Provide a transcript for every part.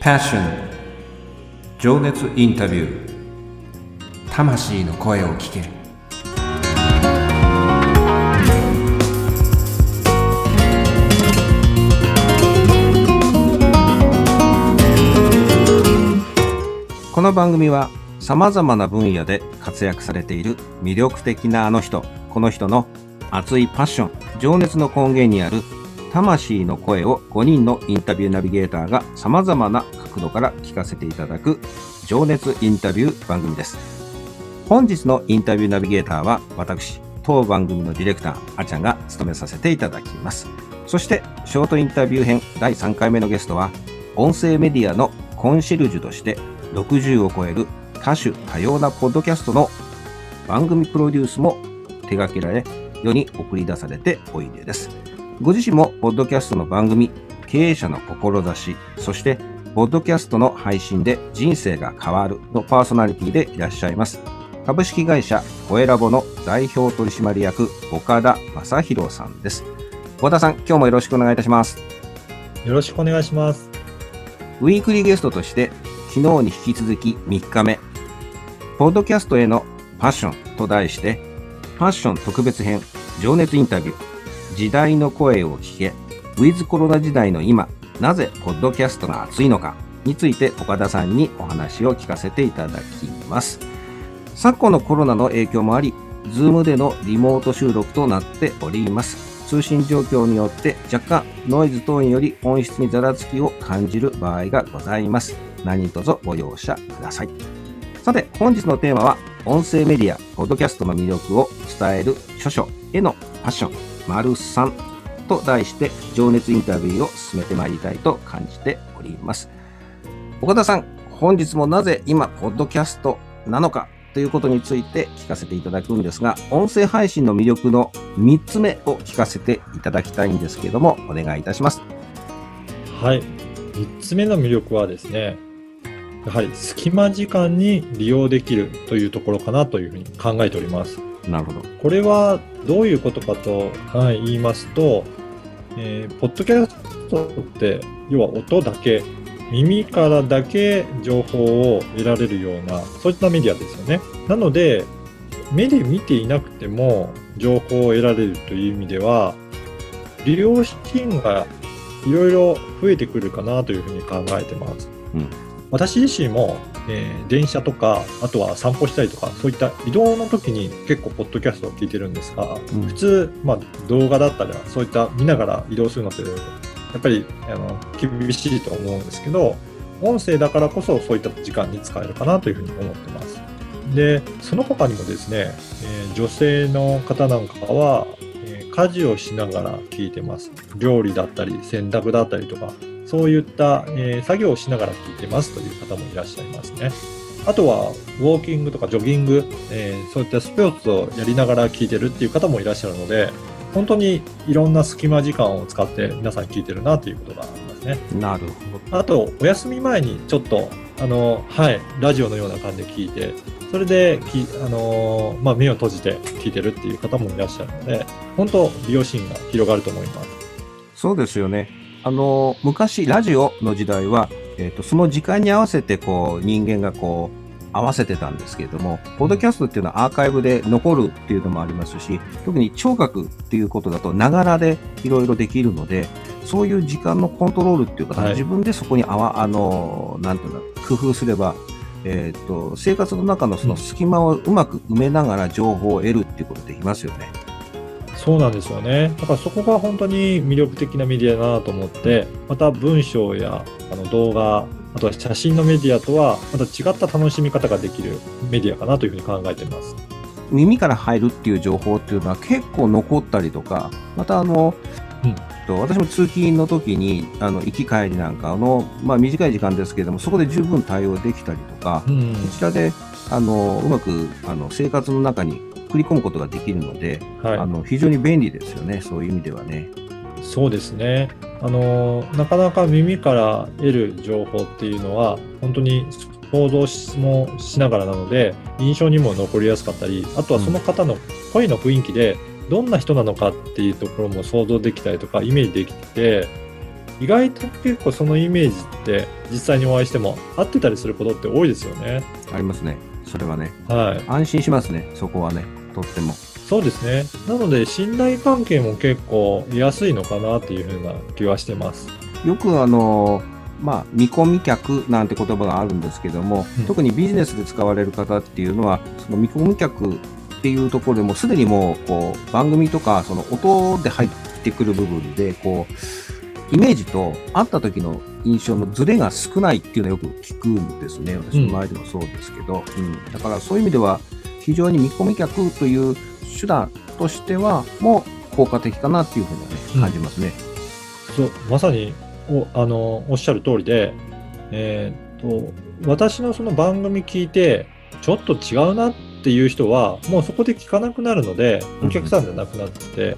Passion. 情熱インタビュー。魂の声を聞ける。この番組はさまざまな分野で活躍されている魅力的なあの人この人の熱いパッション情熱の根源にある魂の声を5人のインタビューナビゲーターが様々な角度から聞かせていただく情熱インタビュー番組です。本日のインタビューナビゲーターは私、当番組のディレクター、あちゃんが務めさせていただきます。そして、ショートインタビュー編第3回目のゲストは、音声メディアのコンシェルジュとして60を超える多種多様なポッドキャストの番組プロデュースも手掛けられ、世に送り出されておいでです。ご自身も、ポッドキャストの番組、経営者の志、そして、ポッドキャストの配信で人生が変わるのパーソナリティでいらっしゃいます。株式会社コエラボの代表取締役、岡田正宏さんです。岡田さん、今日もよろしくお願いいたします。よろしくお願いします。ウィークリーゲストとして、昨日に引き続き3日目、ポッドキャストへのパッションと題して、パッション特別編、情熱インタビュー、時代の声を聞け、ウィズコロナ時代の今、なぜポッドキャストが熱いのかについて岡田さんにお話を聞かせていただきます。昨今のコロナの影響もあり、ズームでのリモート収録となっております。通信状況によって若干ノイズ等により音質にざらつきを感じる場合がございます。何卒ご容赦ください。さて、本日のテーマは、音声メディア、ポッドキャストの魅力を伝える著書へのパッション。丸3と題して情熱インタビューを進めてまいりたいと感じております。岡田さん、本日もなぜ今、ポッドキャストなのかということについて聞かせていただくんですが、音声配信の魅力の3つ目を聞かせていただきたいんですけども、お願いいたします。はい。3つ目の魅力はですね、やはり隙間時間に利用できるというところかなというふうに考えております。なるほど。これはどういうことかと、はい、言いますと、えー、ポッドキャストって、要は音だけ、耳からだけ情報を得られるような、そういったメディアですよね。なので、目で見ていなくても情報を得られるという意味では、利用資金がいろいろ増えてくるかなというふうに考えてます。うん、私自身もえー、電車とか、あとは散歩したりとか、そういった移動の時に結構、ポッドキャストを聞いてるんですが、うん、普通、まあ、動画だったりは、そういった見ながら移動するのって、やっぱりあの厳しいと思うんですけど、音声だからこそそういった時間に使えるかなというふうに思ってます。で、その他にもですね、えー、女性の方なんかは、えー、家事をしながら聞いてます。料理だったり、洗濯だったりとか、そういった、えー、作業をしながら聞いてますという方もいらっしゃいますね。あとは、ウォーキングとかジョギング、えー、そういったスポーツをやりながら聞いてるっていう方もいらっしゃるので、本当にいろんな隙間時間を使って皆さん聞いてるなということがありますね。なるほど。あと、お休み前にちょっと、あの、はい、ラジオのような感じで聞いて、それでき、あのまあ、目を閉じて聞いてるっていう方もいらっしゃるので、本当、利用シーンが広がると思います。そうですよね。あの、昔、ラジオの時代は、えっ、ー、と、その時間に合わせて、こう、人間がこう、合わせてたんですけれども、ポッドキャストっていうのはアーカイブで残るっていうのもありますし、特に聴覚っていうことだと、ながらでいろいろできるので、そういう時間のコントロールっていうか、はい、自分でそこにあわ、あの、なんていうの、工夫すれば、えっ、ー、と、生活の中のその隙間をうまく埋めながら情報を得るっていうことできますよね。そうなんですよね。だからそこが本当に魅力的なメディアだなと思って、また文章やあの動画、あとは写真のメディアとはまた違った楽しみ方ができるメディアかなというふうに考えています。耳から入るっていう情報っていうのは結構残ったりとか、またあの、うんと私も通勤の時にあの行き帰りなんかの、まあ、短い時間ですけれどもそこで十分対応できたりとか、うん、こちらであのうまくあの生活の中に送り込むことができるので、はい、あの非常に便利ですよね、そういう意味ではね。そうですねあのなかなか耳から得る情報っていうのは本当に想像もしながらなので印象にも残りやすかったりあとはその方の声の雰囲気でどんな人なのかっていうところも想像できたりとかイメージできて意外と結構そのイメージって実際にお会いしても合ってたりすることって多いですよね。ありますね。それはね。はい。安心しますね。そこはね。とっても。そうですね。なので、信頼関係も結構得やすいのかなっていうふうな気はしてます。よくあの、まあ、見込み客なんて言葉があるんですけども、うん特にビジネスで使われる方っていうのは、その見込み客っていうところでもすでにもう、こう、番組とか、その音で入ってくる部分で、こう、イメージと会った時の印象のズレが少ないっていうのはよく聞くんですね。私の周りでもそうですけど。うん。だからそういう意味では、非常に見込み客という手段としては、もう効果的かなっていうふうにはね、うん感じますね。そう、まさに、お、あの、おっしゃる通りで、えーっと、私のその番組聞いて、ちょっと違うなっていう人は、もうそこで聞かなくなるので、お客さんじゃなくなって、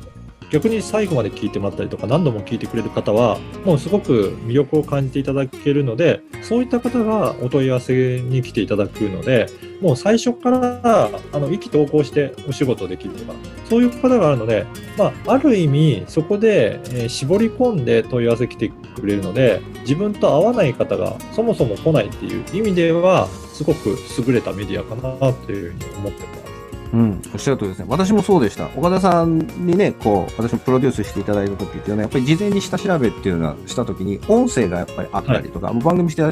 逆に最後まで聞いてもらったりとか、何度も聞いてくれる方は、もうすごく魅力を感じていただけるので、そういった方がお問い合わせに来ていただくので、もう最初から、あの、意気投合してお仕事できるとか、そういう方があるので、まあ、ある意味、そこで、え絞り込んで問い合わせ来てくれるので、自分と合わない方がそもそも来ないっていう意味では、すごく優れたメディアかなというふうに思ってます。うん、おっしゃる通りですね。私もそうでした。岡田さんにね、こう、私もプロデュースしていただいた時っていうのは、やっぱり事前に下調べっていうのはした時に、音声がやっぱりあったりとか、もう番組して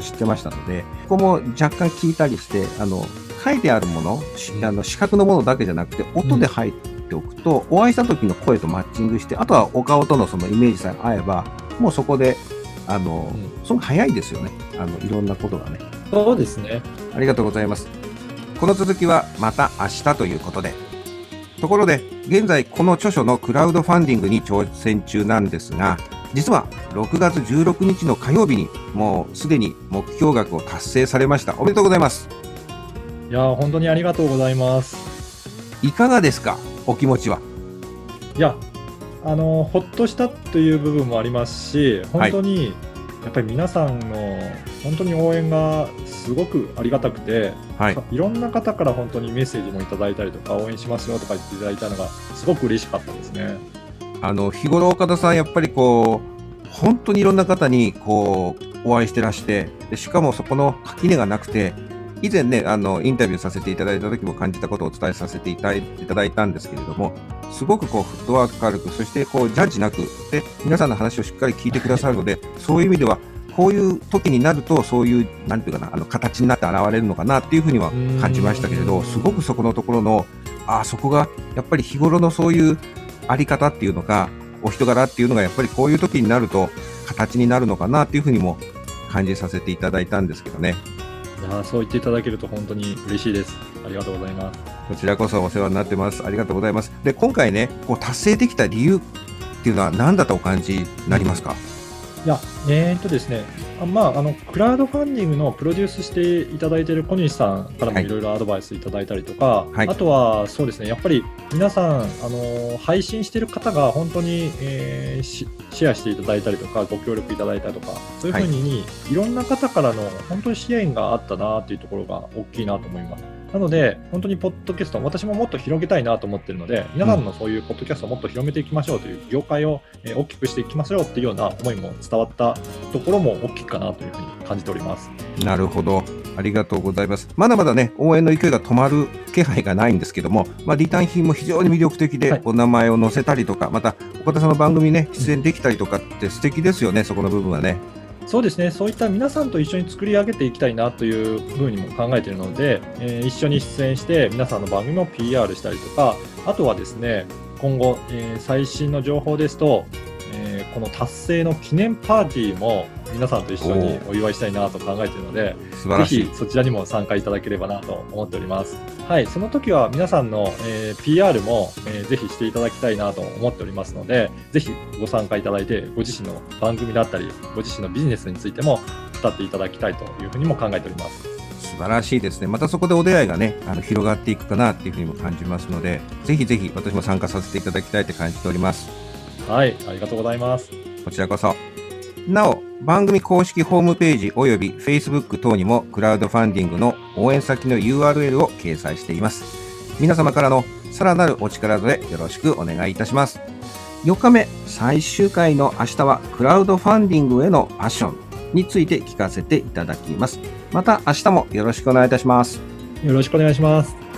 知ってましたので、ここも若干聞いたりして、あの、書いてあるもの、しうんあの視覚のものだけじゃなくて、音で入っておくと、お会いした時の声とマッチングして、あとはお顔とのそのイメージさえ合えば、もうそこで、あの、うんその早いですよね。あの、いろんなことがね。そうですね。ありがとうございます。この続きはまた明日ということで。ところで、現在この著書のクラウドファンディングに挑戦中なんですが、実は6月16日の火曜日にもうすでに目標額を達成されました。おめでとうございます。いやー、本当にありがとうございます。いかがですか？お気持ちは。いや、あの、ほっとしたという部分もありますし、本当に、やっぱり皆さんの本当に応援がすごくありがたくて、はい。いろんな方から本当にメッセージもいただいたりとか、応援しますよとか言っていただいたのが、すごく嬉しかったですね。あの、日頃岡田さんやっぱりこう、本当にいろんな方にこう、お会いしてらして、でしかもそこの垣根がなくて、以前ね、あの、インタビューさせていただいた時も感じたことをお伝えさせていただいいたんですけれども、すごくこう、フットワーク軽く、そしてこう、ジャッジなく、で、皆さんの話をしっかり聞いてくださるので、そういう意味では、こういう時になると、そういう、なんていうかな、あの、形になって現れるのかなっていうふうには感じましたけれど、うんすごくそこのところの、ああ、そこが、やっぱり日頃のそういうあり方っていうのか、お人柄っていうのがやっぱりこういう時になると形になるのかなっていうふうにも感じさせていただいたんですけどね。いやそう言っていただけると本当に嬉しいです。ありがとうございます。こちらこそお世話になってます。ありがとうございます。で、今回ね、こう達成できた理由っていうのは何だとお感じになりますか、いや、えー、っとですね、あまあ、あの、クラウドファンディングのプロデュースしていただいている小西さんからもはい。いろいろアドバイスいただいたりとか、はい。あとはそうですね、やっぱり皆さん、あの、配信している方が本当に、えーしシェアしていただいたりとか、ご協力いただいたりとか、そういうふうに、い、ろんな方からの本当に支援があったなというところが大きいなと思います。なので、本当にポッドキャスト、私ももっと広げたいなと思ってるので、皆さんのそういうポッドキャストをもっと広めていきましょうという、業界をえー大きくしていきましょうっていうような思いも伝わったところも大きいかなというふうに感じております。なるほど。ありがとうございます。まだまだね、応援の勢いが止まる気配がないんですけども、まあ、リターン品も非常に魅力的で、はいお名前を載せたりとか、また、岡田さんの番組ね、出演できたりとかって素敵ですよね、そこの部分はね。そうですね、そういった皆さんと一緒に作り上げていきたいなというふうにも考えているので、えー一緒に出演して皆さんの番組も PR したりとか、あとはですね、今後、えー最新の情報ですと、えーこの達成の記念パーティーも皆さんと一緒にお祝いしたいなと考えているので、素晴らしいぜひ。そちらにも参加いただければなと思っております。はい、その時は皆さんの、えー PR も、えーぜひしていただきたいなと思っておりますので、ぜひご参加いただいて、ご自身の番組だったり、ご自身のビジネスについても語っていただきたいというふうにも考えております。素晴らしいですね。またそこでお出会いがね、あの広がっていくかなっていうふうにも感じますので、ぜひぜひ私も参加させていただきたいって感じております。はい、ありがとうございます。こちらこそ。なお、番組公式ホームページおよび Facebook 等にもクラウドファンディングの応援先の URL を掲載しています。皆様からのさらなるお力添えよろしくお願いいたします。4日目、最終回の明日はクラウドファンディングへのパッションについて聞かせていただきます。また明日もよろしくお願いいたします。よろしくお願いします。